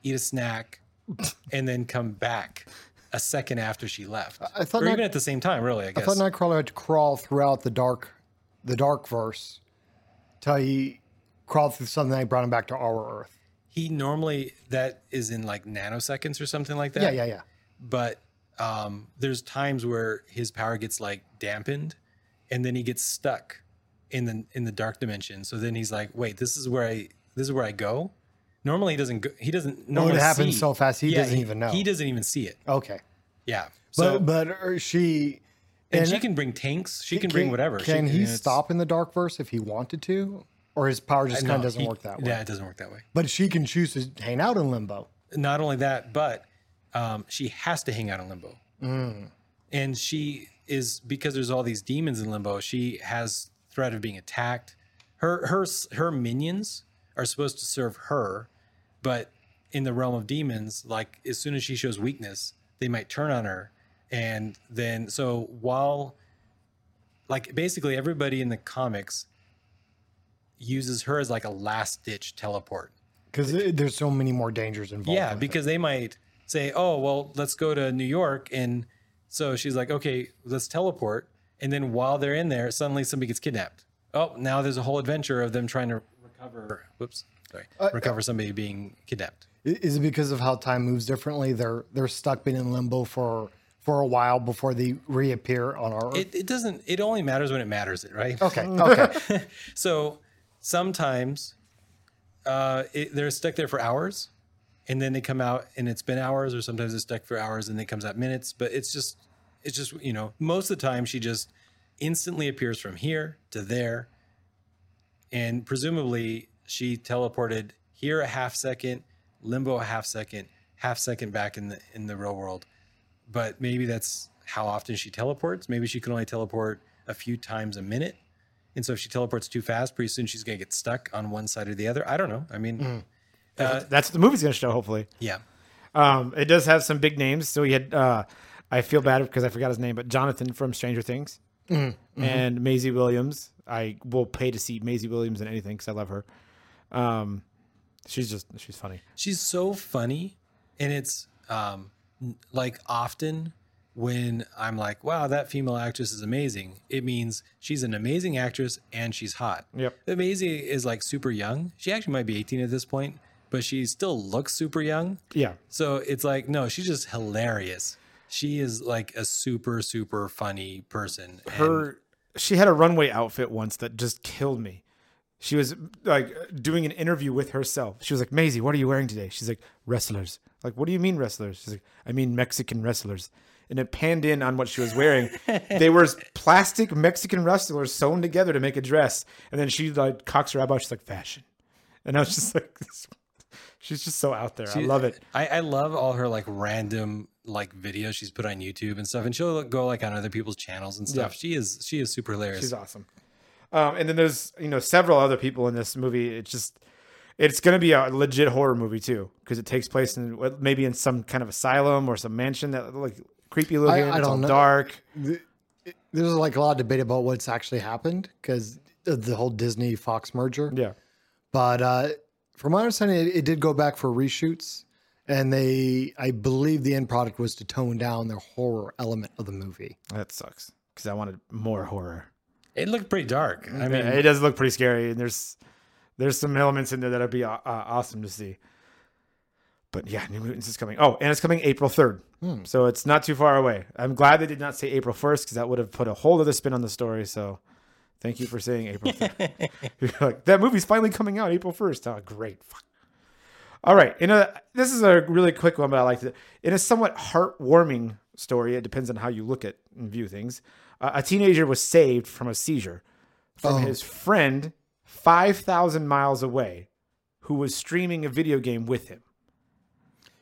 eat a snack [laughs] and then come back a second after she left. I thought or even at the same time, really, I guess. I thought Nightcrawler had to crawl throughout the dark, the dark verse, till he crawled through something that brought him back to our Earth. He normally that is in like nanoseconds or something like that. Yeah, yeah, yeah. But um, there's times where his power gets like dampened, and then he gets stuck in the in the dark dimension. So then he's like, "Wait, this is where I this is where I go." Normally he doesn't go. He doesn't. Normally happens see- so fast, he doesn't even know. He doesn't even see it. Okay, Yeah. So but uh, she and, she can bring tanks. She can bring whatever. She Can he stop in the dark verse if he wanted to, or his power just kind of doesn't he- work that way? Yeah, it doesn't work that way. But she can choose to hang out in limbo. not only that, but um, she has to hang out in limbo. Mm. And she is because there's all these demons in limbo. She has threat of being attacked. Her her her minions are supposed to serve her, but in the realm of demons, like as soon as she shows weakness, they might turn on her. And then so while like basically everybody in the comics uses her as like a last ditch teleport. Because there's so many more dangers involved. Yeah, with it. because they might say, "Oh, well, let's go to New York," and so she's like, "Okay, let's teleport." And then while they're in there, suddenly somebody gets kidnapped. Oh, now there's a whole adventure of them trying to recover. Whoops, sorry, Uh, recover somebody being kidnapped. Is it because of how time moves differently? They're they're stuck being in limbo for for a while before they reappear on our Earth. It, it doesn't. It only matters when it matters. It right. okay, okay. [laughs] So sometimes uh, it, they're stuck there for hours, and then they come out and it's been hours, or sometimes it's stuck for hours and then it comes out minutes. But it's just, it's just you know, most of the time she just instantly appears from here to there, and presumably she teleported here a half second, limbo a half second, half second back in the in the real world. But maybe that's how often she teleports. Maybe she can only teleport a few times a minute. And so if she teleports too fast, pretty soon she's going to get stuck on one side or the other. I don't know. I mean, uh, That's what the movie's gonna show. Hopefully, yeah. um, it does have some big names. So we had. Uh, I feel bad because I forgot his name, but Jonathan from Stranger Things and Maisie Williams. I will pay to see Maisie Williams in anything because I love her. Um, she's just she's funny. She's so funny. And it's um, like often when I'm like, wow, that female actress is amazing, it means she's an amazing actress and she's hot. Yep. Maisie is like super young. She actually might be 18 at this point, but she still looks super young. Yeah, So it's like, no, she's just hilarious. She is like a super, super funny person. And her she had a runway outfit once that just killed me. She was like doing an interview with herself. She was like, Maisie, what are you wearing today? She's like, wrestlers. Like, what do you mean wrestlers? She's like, I mean Mexican wrestlers. And it panned in on what she was wearing. they were [laughs] plastic Mexican wrestlers sewn together to make a dress. And then she like cocks her eyebrow. She's like, fashion. And I was just like, [laughs] she's just so out there. I love it. I, I love all her like random like videos she's put on YouTube and stuff, and she'll go like on other people's channels and stuff. Yeah. She is she is super hilarious. She's awesome. Um, and then there's you know several other people in this movie. It's just it's going to be a legit horror movie too because it takes place in what- maybe in some kind of asylum or some mansion that like creepy looking. I it's all know. dark. There's like a lot of debate about what's actually happened because the whole Disney Fox merger. Yeah, But uh, from my understanding, it, it did go back for reshoots, and they, I believe, the end product was to tone down the horror element of the movie. that sucks because I wanted more horror. It looked pretty dark. I mean, it does look pretty scary, and there's there's some elements in there that'd be uh, uh, awesome to see. But yeah, New Mutants is coming. Oh, and it's coming April third, so it's not too far away. I'm glad they did not say April first because that would have put a whole other spin on the story. So Thank you for saying April. 3rd. [laughs] You're like, that movie's finally coming out April 1st. Oh, great. Fuck. All right. In a, this is a really quick one, but I like it. In a somewhat heartwarming story, it depends on how you look at and view things. Uh, a teenager was saved from a seizure from Oh. his friend 5,000 miles away who was streaming a video game with him.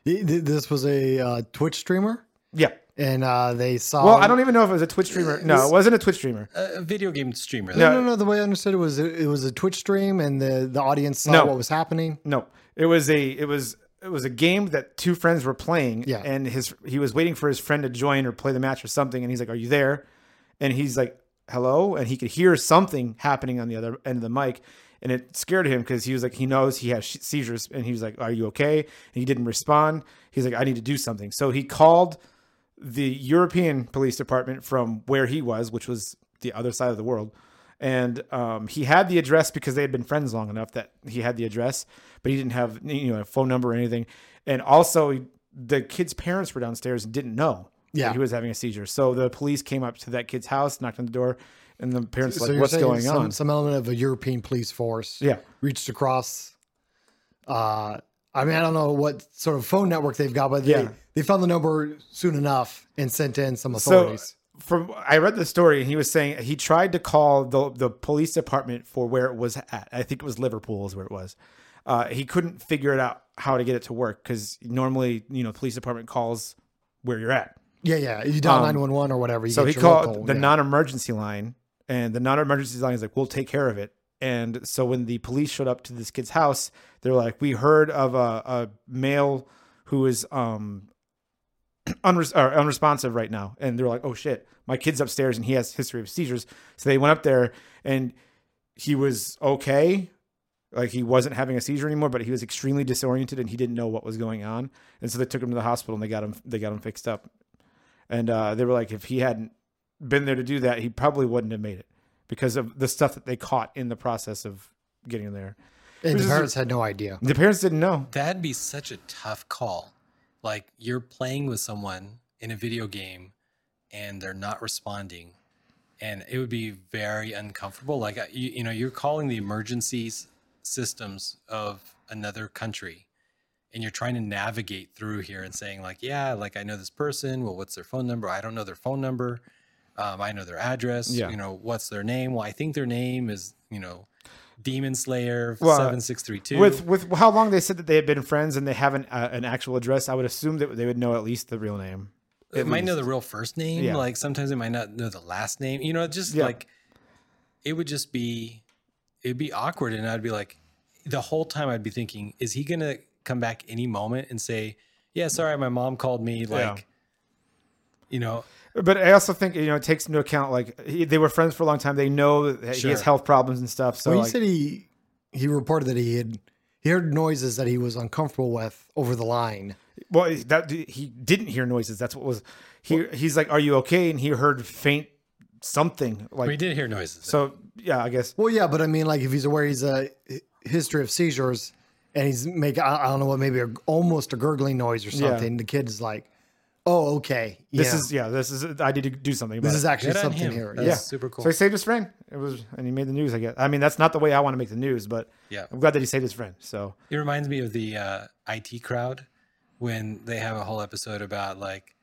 Th- th- This was a uh, Twitch streamer, Yeah. and uh, they saw. Well, I don't even know if it was a Twitch streamer. No, it wasn't a Twitch streamer. A, a video game streamer. No, No. no, no. The way I understood it was it, it was a Twitch stream, and the the audience saw No. what was happening. No, it was a it was it was a game that two friends were playing. Yeah. and his he was waiting for his friend to join or play the match or something, and he's like, "Are you there?" And he's like, "Hello," and he could hear something happening on the other end of the mic, and it scared him because he was like, he knows he has seizures, and he was like, "Are you okay?" And he didn't respond. He's like, "I need to do something." So he called the European police department from where he was, which was the other side of the world. And um, he had the address because they had been friends long enough that he had the address, but he didn't have you know a phone number or anything. And also, the kid's parents were downstairs and didn't know Yeah. he was having a seizure. So the police came up to that kid's house, knocked on the door, and the parents were So like, "What's going some, on?" Some element of a European police force. Yeah. reached across. Uh, I mean, I don't know what sort of phone network they've got, but Yeah. they, they found the number soon enough and sent in some authorities. So from I read the story and he was saying he tried to call the the police department for where it was at. I think it was Liverpool is where it was. Uh, he couldn't figure it out how to get it to work because normally you know police department calls where you're at. Yeah, yeah. You dial um, nine one one or whatever. You So he called local, the yeah. non-emergency line, and the non-emergency line is like, "We'll take care of it." And so when the police showed up to this kid's house, they're like, "We heard of a, a male who is um [clears throat] unres- unresponsive right now," and they're like, "Oh shit, my kid's upstairs and he has history of seizures." So they went up there, and he was okay. Like he wasn't having a seizure anymore, but he was extremely disoriented and he didn't know what was going on. And so they took him to the hospital and they got him they got him fixed up. And uh, they were like, if he hadn't been there to do that, he probably wouldn't have made it because of the stuff that they caught in the process of getting there. and the is- parents had no idea. The parents didn't know. That'd be such a tough call. Like you're playing with someone in a video game and they're not responding. And it would be very uncomfortable. Like, you, you know, you're calling the emergencies systems of another country and you're trying to navigate through here and saying, like, yeah, like I know this person. Well, what's their phone number? I don't know their phone number. Um, I know their address. Yeah. You know, what's their name? Well, I think their name is, you know, Demon Slayer Well, 7632. With with how long they said that they had been friends and they haven't uh, an actual address, I would assume that they would know at least the real name. it At might know the real first name. Yeah. Like sometimes it might not know the last name. You know, just Yeah. like it would just be it'd be awkward and I'd be like the whole time I'd be thinking, is he gonna come back any moment and say, Yeah, sorry, my mom called me, like you know, But I also think you know it takes into account like he, they were friends for a long time. They know that he has health problems and stuff. So well, he like, said he he reported that he had he heard noises that he was uncomfortable with over the line. well, that he didn't hear noises. That's what was he. he's like, "Are you okay?" And he heard faint something like we did hear noises. So yeah, I guess Well, yeah, but I mean, like if he's aware he's a h- history of seizures and he's making I, I don't know what maybe a, almost a gurgling noise or Yeah. something, the kid is like, "Oh, okay, this yeah. is yeah, this is I need to do something about this it. is actually Good something here." That's yeah, super cool. So he saved his friend. It was, and he made the news. I guess. I mean, that's not the way I want to make the news, but Yeah. I'm glad that he saved his friend. So It reminds me of the uh, IT crowd when they have a whole episode about like,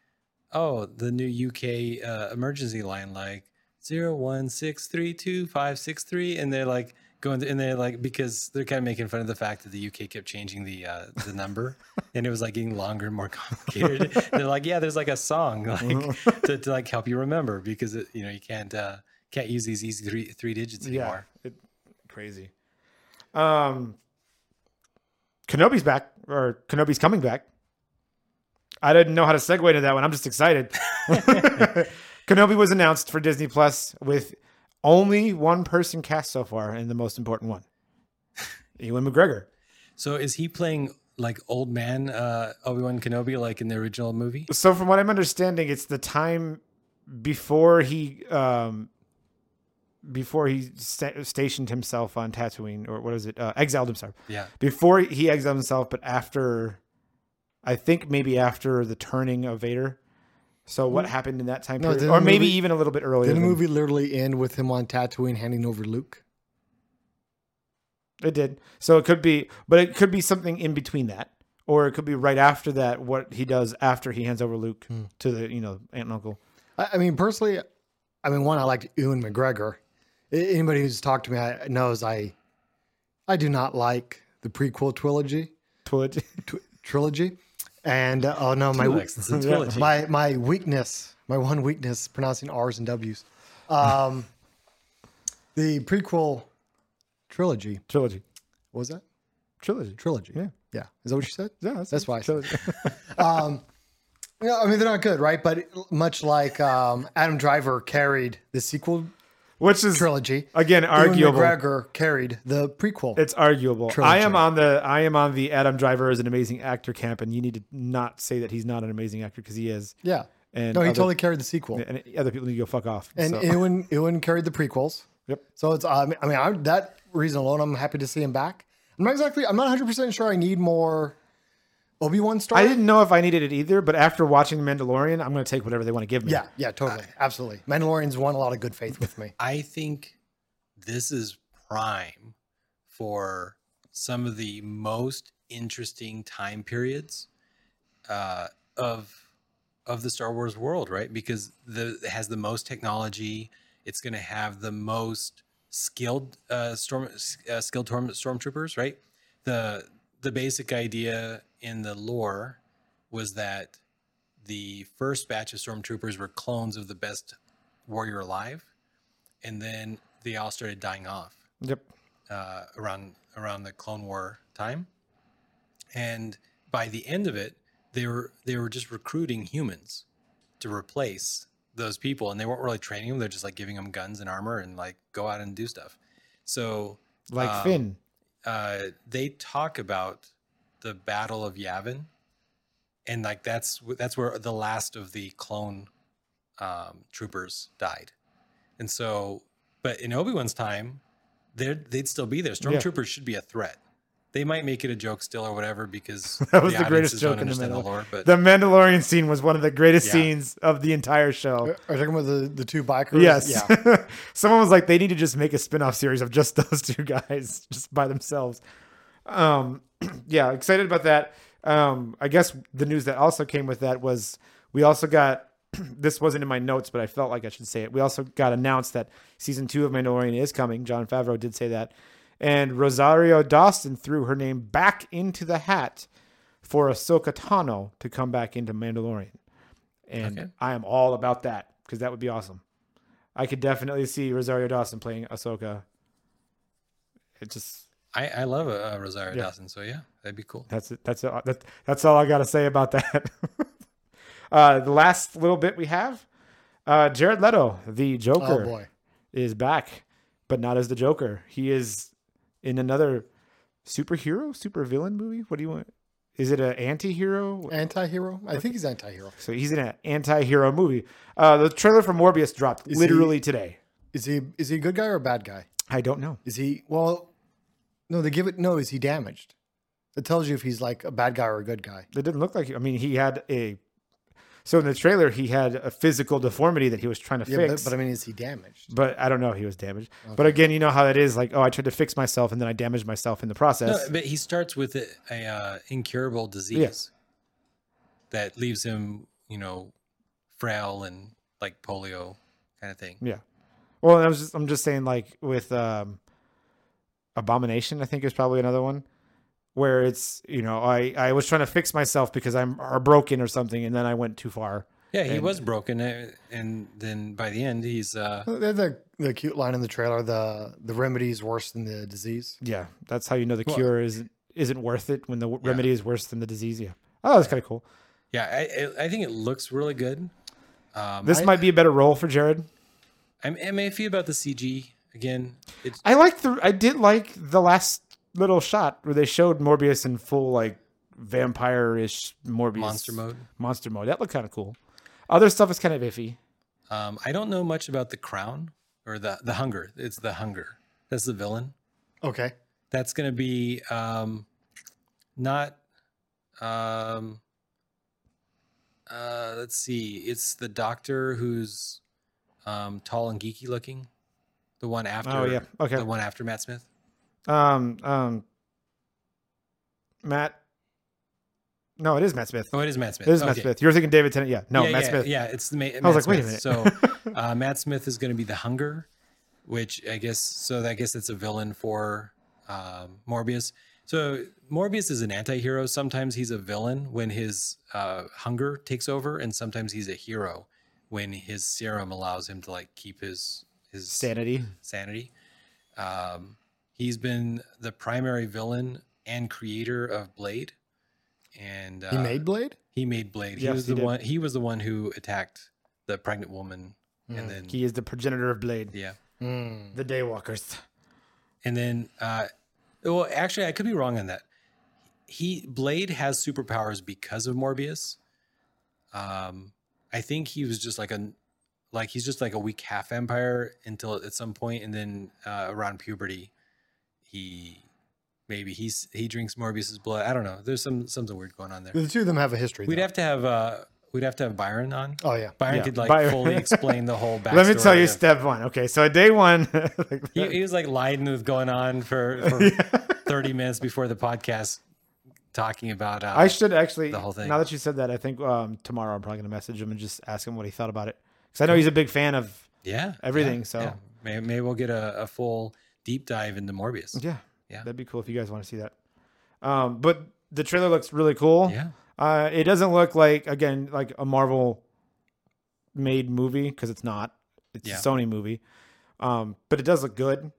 oh, the new UK uh, emergency line, like zero one six three two five six three, and they're like going, and they're like because they're kind of making fun of the fact that the UK kept changing the uh, the number, [laughs] and it was like getting longer and more complicated. [laughs] they're like, yeah, there's like a song like [laughs] to, to like help you remember because it, you know you can't uh, can't use these easy three three digits anymore. yeah, it, crazy. Um, Kenobi's back, or Kenobi's coming back. I didn't know how to segue into that one. I'm just excited. Kenobi was announced for Disney Plus with only one person cast so far, and the most important one, [laughs] Ewan McGregor. So is he playing like old man uh, Obi Wan Kenobi like in the original movie? So, from what I'm understanding, it's the time before he um, before he sta- stationed himself on Tatooine, or what is it? Uh, exiled himself. Yeah. Before he exiled himself, but after, I think maybe after the turning of Vader. So what happened in that time No, period, or maybe movie- even a little bit earlier? Did the movie literally end with him on Tatooine handing over Luke? It did. So it could be, but it could be something in between that, or it could be right after that. What he does after he hands over Luke Hmm. to the you know aunt and uncle. I, I mean, personally, I mean, one, I liked Ewan McGregor. Anybody who's talked to me I, knows I, I do not like the prequel trilogy. Tw- trilogy, and uh, oh no, my Felix, it's a [laughs] trilogy. my my weakness, my one weakness, pronouncing R's and W's. Um, [laughs] the prequel trilogy. trilogy. What was that? Trilogy. Trilogy. Yeah. Yeah. Is that what you said? Yeah, That's why I said trilogy. [laughs] Um, yeah, I mean they're not good, right? But much like um, Adam Driver carried the sequel Which is trilogy, again Ewan arguable. McGregor carried the prequel. It's arguable. Trilogy. I am on the I am on the Adam Driver is an amazing actor camp, and you need to not say that he's not an amazing actor because he is. yeah. And No, he other, totally carried the sequel. and other people need to go fuck off. And so. Ewan Ewan carried the prequels. Yep. So it's um, I mean I, that reason alone I'm happy to see him back. I'm not exactly I'm not 100 percent sure I need more Obi Wan story. I didn't know if I needed it either, but after watching The Mandalorian, I'm going to take whatever they want to give me. Yeah, yeah, totally, absolutely. Mandalorian's won a lot of good faith with me. I think this is prime for some of the most interesting time periods uh, of of the Star Wars world, right? Because the it has the most technology. It's going to have the most skilled uh, storm uh, skilled storm, stormtroopers, right? The the basic idea in the lore was that the first batch of stormtroopers were clones of the best warrior alive, and then they all started dying off Yep. uh, around around the Clone War time, and by the end of it, they were they were just recruiting humans to replace those people, and they weren't really training them. They're just like giving them guns and armor and like go out and do stuff. So Like Um, Finn. Uh, they talk about the Battle of Yavin, and like that's that's where the last of the clone um, troopers died, and so, but in Obi Wan's time, they they'd still be there. Stormtroopers should be a threat. They might make it a joke still or whatever because [laughs] That was the greatest audiences joke in the understand middle. lore. But The Mandalorian scene was one of the greatest Yeah. scenes of the entire show. Are you talking about the, the two bikers? Yes. Yeah. [laughs] Someone was like, they need to just make a spin-off series of just [laughs] those two guys just by themselves. Um, [clears throat] yeah, excited about that. Um, I guess the news that also came with that was we also got [clears throat] this wasn't in my notes, but I felt like I should say it. We also got announced that season two of Mandalorian is coming. Jon Favreau did say that. And Rosario Dawson threw her name back into the hat for Ahsoka Tano to come back into Mandalorian. And Okay. I am all about that because that would be awesome. I could definitely see Rosario Dawson playing Ahsoka. It just I, I love uh, Rosario Yeah. Dawson, so yeah, that'd be cool. that's it. That's it. That, that's all I got to say about that. [laughs] uh, the last little bit we have, uh, Jared Leto, the Joker, Oh boy. is back, but not as the Joker. He is in another superhero, supervillain movie. What do you want? Is it an anti-hero? Anti-hero? I think he's anti-hero. So he's in an anti-hero movie. Uh, the trailer for Morbius dropped Is he- literally today. Is he is he a good guy or a bad guy? I don't know. Is he well? No, they give it. No, is he damaged? It tells you if he's like a bad guy or a good guy. It didn't look like. I mean, he had a. So in the trailer, he had a physical deformity that he was trying to Yeah, fix. but, but I mean, is he damaged? but I don't know. He was damaged. But again, you know how it is. Like, oh, I tried to fix myself and then I damaged myself in the No, process. but he starts with a, a uh, incurable disease that leaves him, you know, frail and like polio kind of thing. yeah. Well, I was just. I'm just saying, like with um, Abomination, I think is probably another one where it's you know I I was trying to fix myself because I'm are broken or something, and then I went too far. Yeah, he And- was broken, uh, and then by the end, he's uh, The, the the cute line in the trailer: the the remedy is worse than the disease. Yeah, that's how you know the Well- cure isn't isn't worth it when the remedy is worse than the disease. Yeah. Oh, that's kind of cool. yeah. I I I think it looks really good. Um, This I, might be a better role for Jared. I'm I'm iffy about the CG again. It's I like the I did like the last little shot where they showed Morbius in full like vampire-ish Morbius monster mode. Monster mode. That looked kind of cool. Other stuff is kind of iffy. Um, I don't know much about the crown or the the hunger. It's the hunger. That's the villain. Okay. That's going to be um, not um, Uh, let's see. It's the doctor who's um, tall and geeky looking. The one after. Oh, yeah. Okay. The one after Matt Smith. Um, um, Matt. No, it is Matt Smith. Oh, it is Matt Smith. It is Matt Smith. You're thinking David Tennant. Yeah. No, yeah, Matt yeah, Smith. Yeah, it's the ma- Matt I was like, wait a minute. So [laughs] uh, Matt Smith is going to be the Hunger, which I guess so. I guess it's a villain for um, Morbius. So Morbius is an anti-hero. Sometimes he's a villain when his uh, hunger takes over, and sometimes he's a hero when his serum allows him to like keep his his Sanity. sanity. Um, he's been the primary villain and creator of Blade, and uh, He made Blade. he made Blade. He Yes, was he the did. one. He was the one who attacked the pregnant woman, Mm. and then He is the progenitor of Blade. yeah, Mm. The Daywalkers. and then uh, well, actually, I could be wrong on that. He Blade has superpowers because of Morbius. Um, I think he was just like a like he's just like a weak half vampire until at some point, and then uh, around puberty, he maybe he's he drinks Morbius's blood. I don't know. There's some something weird going on there. The two of them have a history. We'd though. have to have uh we'd have to have Byron on. Oh yeah. Byron Yeah, could like Byron- fully explain the whole backstory. [laughs] Let me tell you of- step one. Okay. So day one. [laughs] like, he, he was like lying was going on for, for [laughs] 30 minutes before the podcast talking about uh, I should actually. the whole thing. Now that you said that, I think um, tomorrow I'm probably going to message him and just ask him what he thought about it. Because I know he's a big fan of. yeah everything, yeah, so- yeah. Maybe, maybe we'll get a, a full deep dive into Morbius. Yeah. Yeah. That'd be cool if you guys want to see that. Um, but the trailer looks really cool. Yeah. Uh, it doesn't look like again like a Marvel made movie because it's not. It's Yeah. a Sony movie. Um, but it does look good.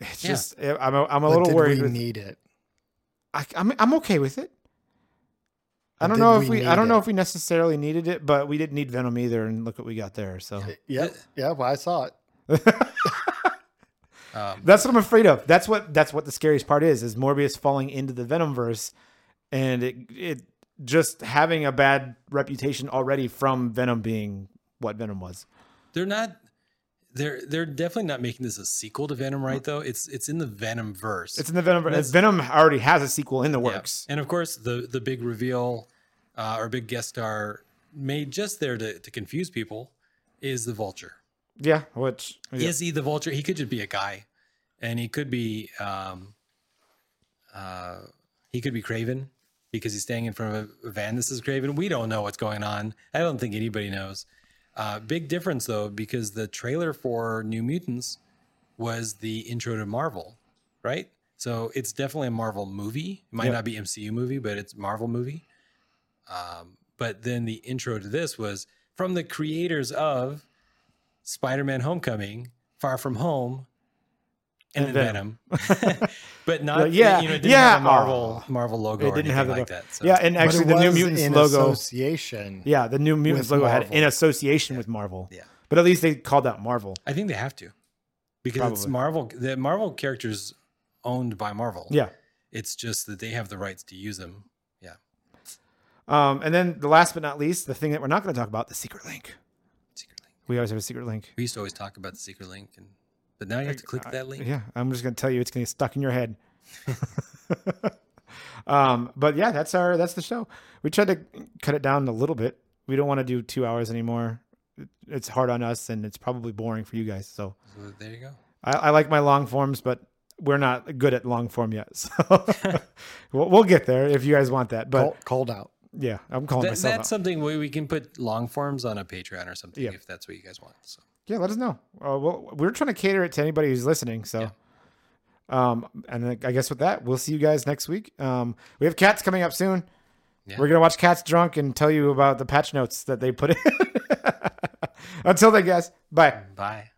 It's Yeah. just I'm a, I'm a But little did worried. we With, need it? I, I'm I'm okay with it. I don't know if we we I don't know if we necessarily needed it, but we didn't need Venom either, and look what we got there. So Yeah. Yeah. Well, I saw it. [laughs] Um, that's what I'm afraid of. That's what that's what the scariest part is is Morbius falling into the Venomverse, and it it just having a bad reputation already from Venom being what Venom was. they're not. They're they're definitely not making this a sequel to Venom, right? Though it's it's in the Venom verse. It's in the Venom. That's- Venom already has a sequel in the Yeah. works. And of course, the the big reveal uh, or big guest star made just there to, to confuse people is the Vulture. Yeah, which yeah. Is he the Vulture? He could just be a guy, and he could be um, uh, he could be Kraven because he's staying in front of a van. This is Kraven. We don't know what's going on. I don't think anybody knows. Uh, big difference though, because the trailer for New Mutants was the intro to Marvel, right? So it's definitely a Marvel movie. It might Yep. not be MCU movie, but it's Marvel movie. Um, but then the intro to this was from the creators of Spider-Man: Homecoming, Far From Home, and, And then Venom. [laughs] but not Well, yeah, you know, it didn't yeah, have a Marvel aw. Marvel logo it didn't anything have the like that. So. Yeah, and actually it the New was Mutants in logo. association. Yeah, the New Mutants with logo had Marvel. in association with Marvel. Yeah. but at least they called that Marvel. I think they have to because it's Marvel. The Marvel characters owned by Marvel. Yeah. It's just that they have the rights to use them. Yeah. Um, and then the last but not least, the thing that we're not going to talk about, the secret link. Secret link. We always have a secret link. We used to always talk about the secret link, and but now you have to click that link. Yeah, I'm just going to tell you, it's going to get stuck in your head. [laughs] um, but yeah, that's our that's the show. We tried to cut it down a little bit. We don't want to do two hours anymore. It's hard on us, and it's probably boring for you guys. So So there you go. I, I like my long forms, but we're not good at long form yet. [laughs] So [laughs] we'll, we'll get there if you guys want that. But called, cold out. Yeah, I'm calling That, myself that's out. something we, we can put long forms on a Patreon or something Yeah. if that's what you guys want. So Yeah, let us know. Uh, well, we're trying to cater it to anybody who's listening. So, um, and I guess with that, we'll see you guys next week. Um, we have cats coming up soon. Yeah. We're gonna watch Cats Drunk and tell you about the patch notes that they put in. [laughs] Until then, guys, bye. bye.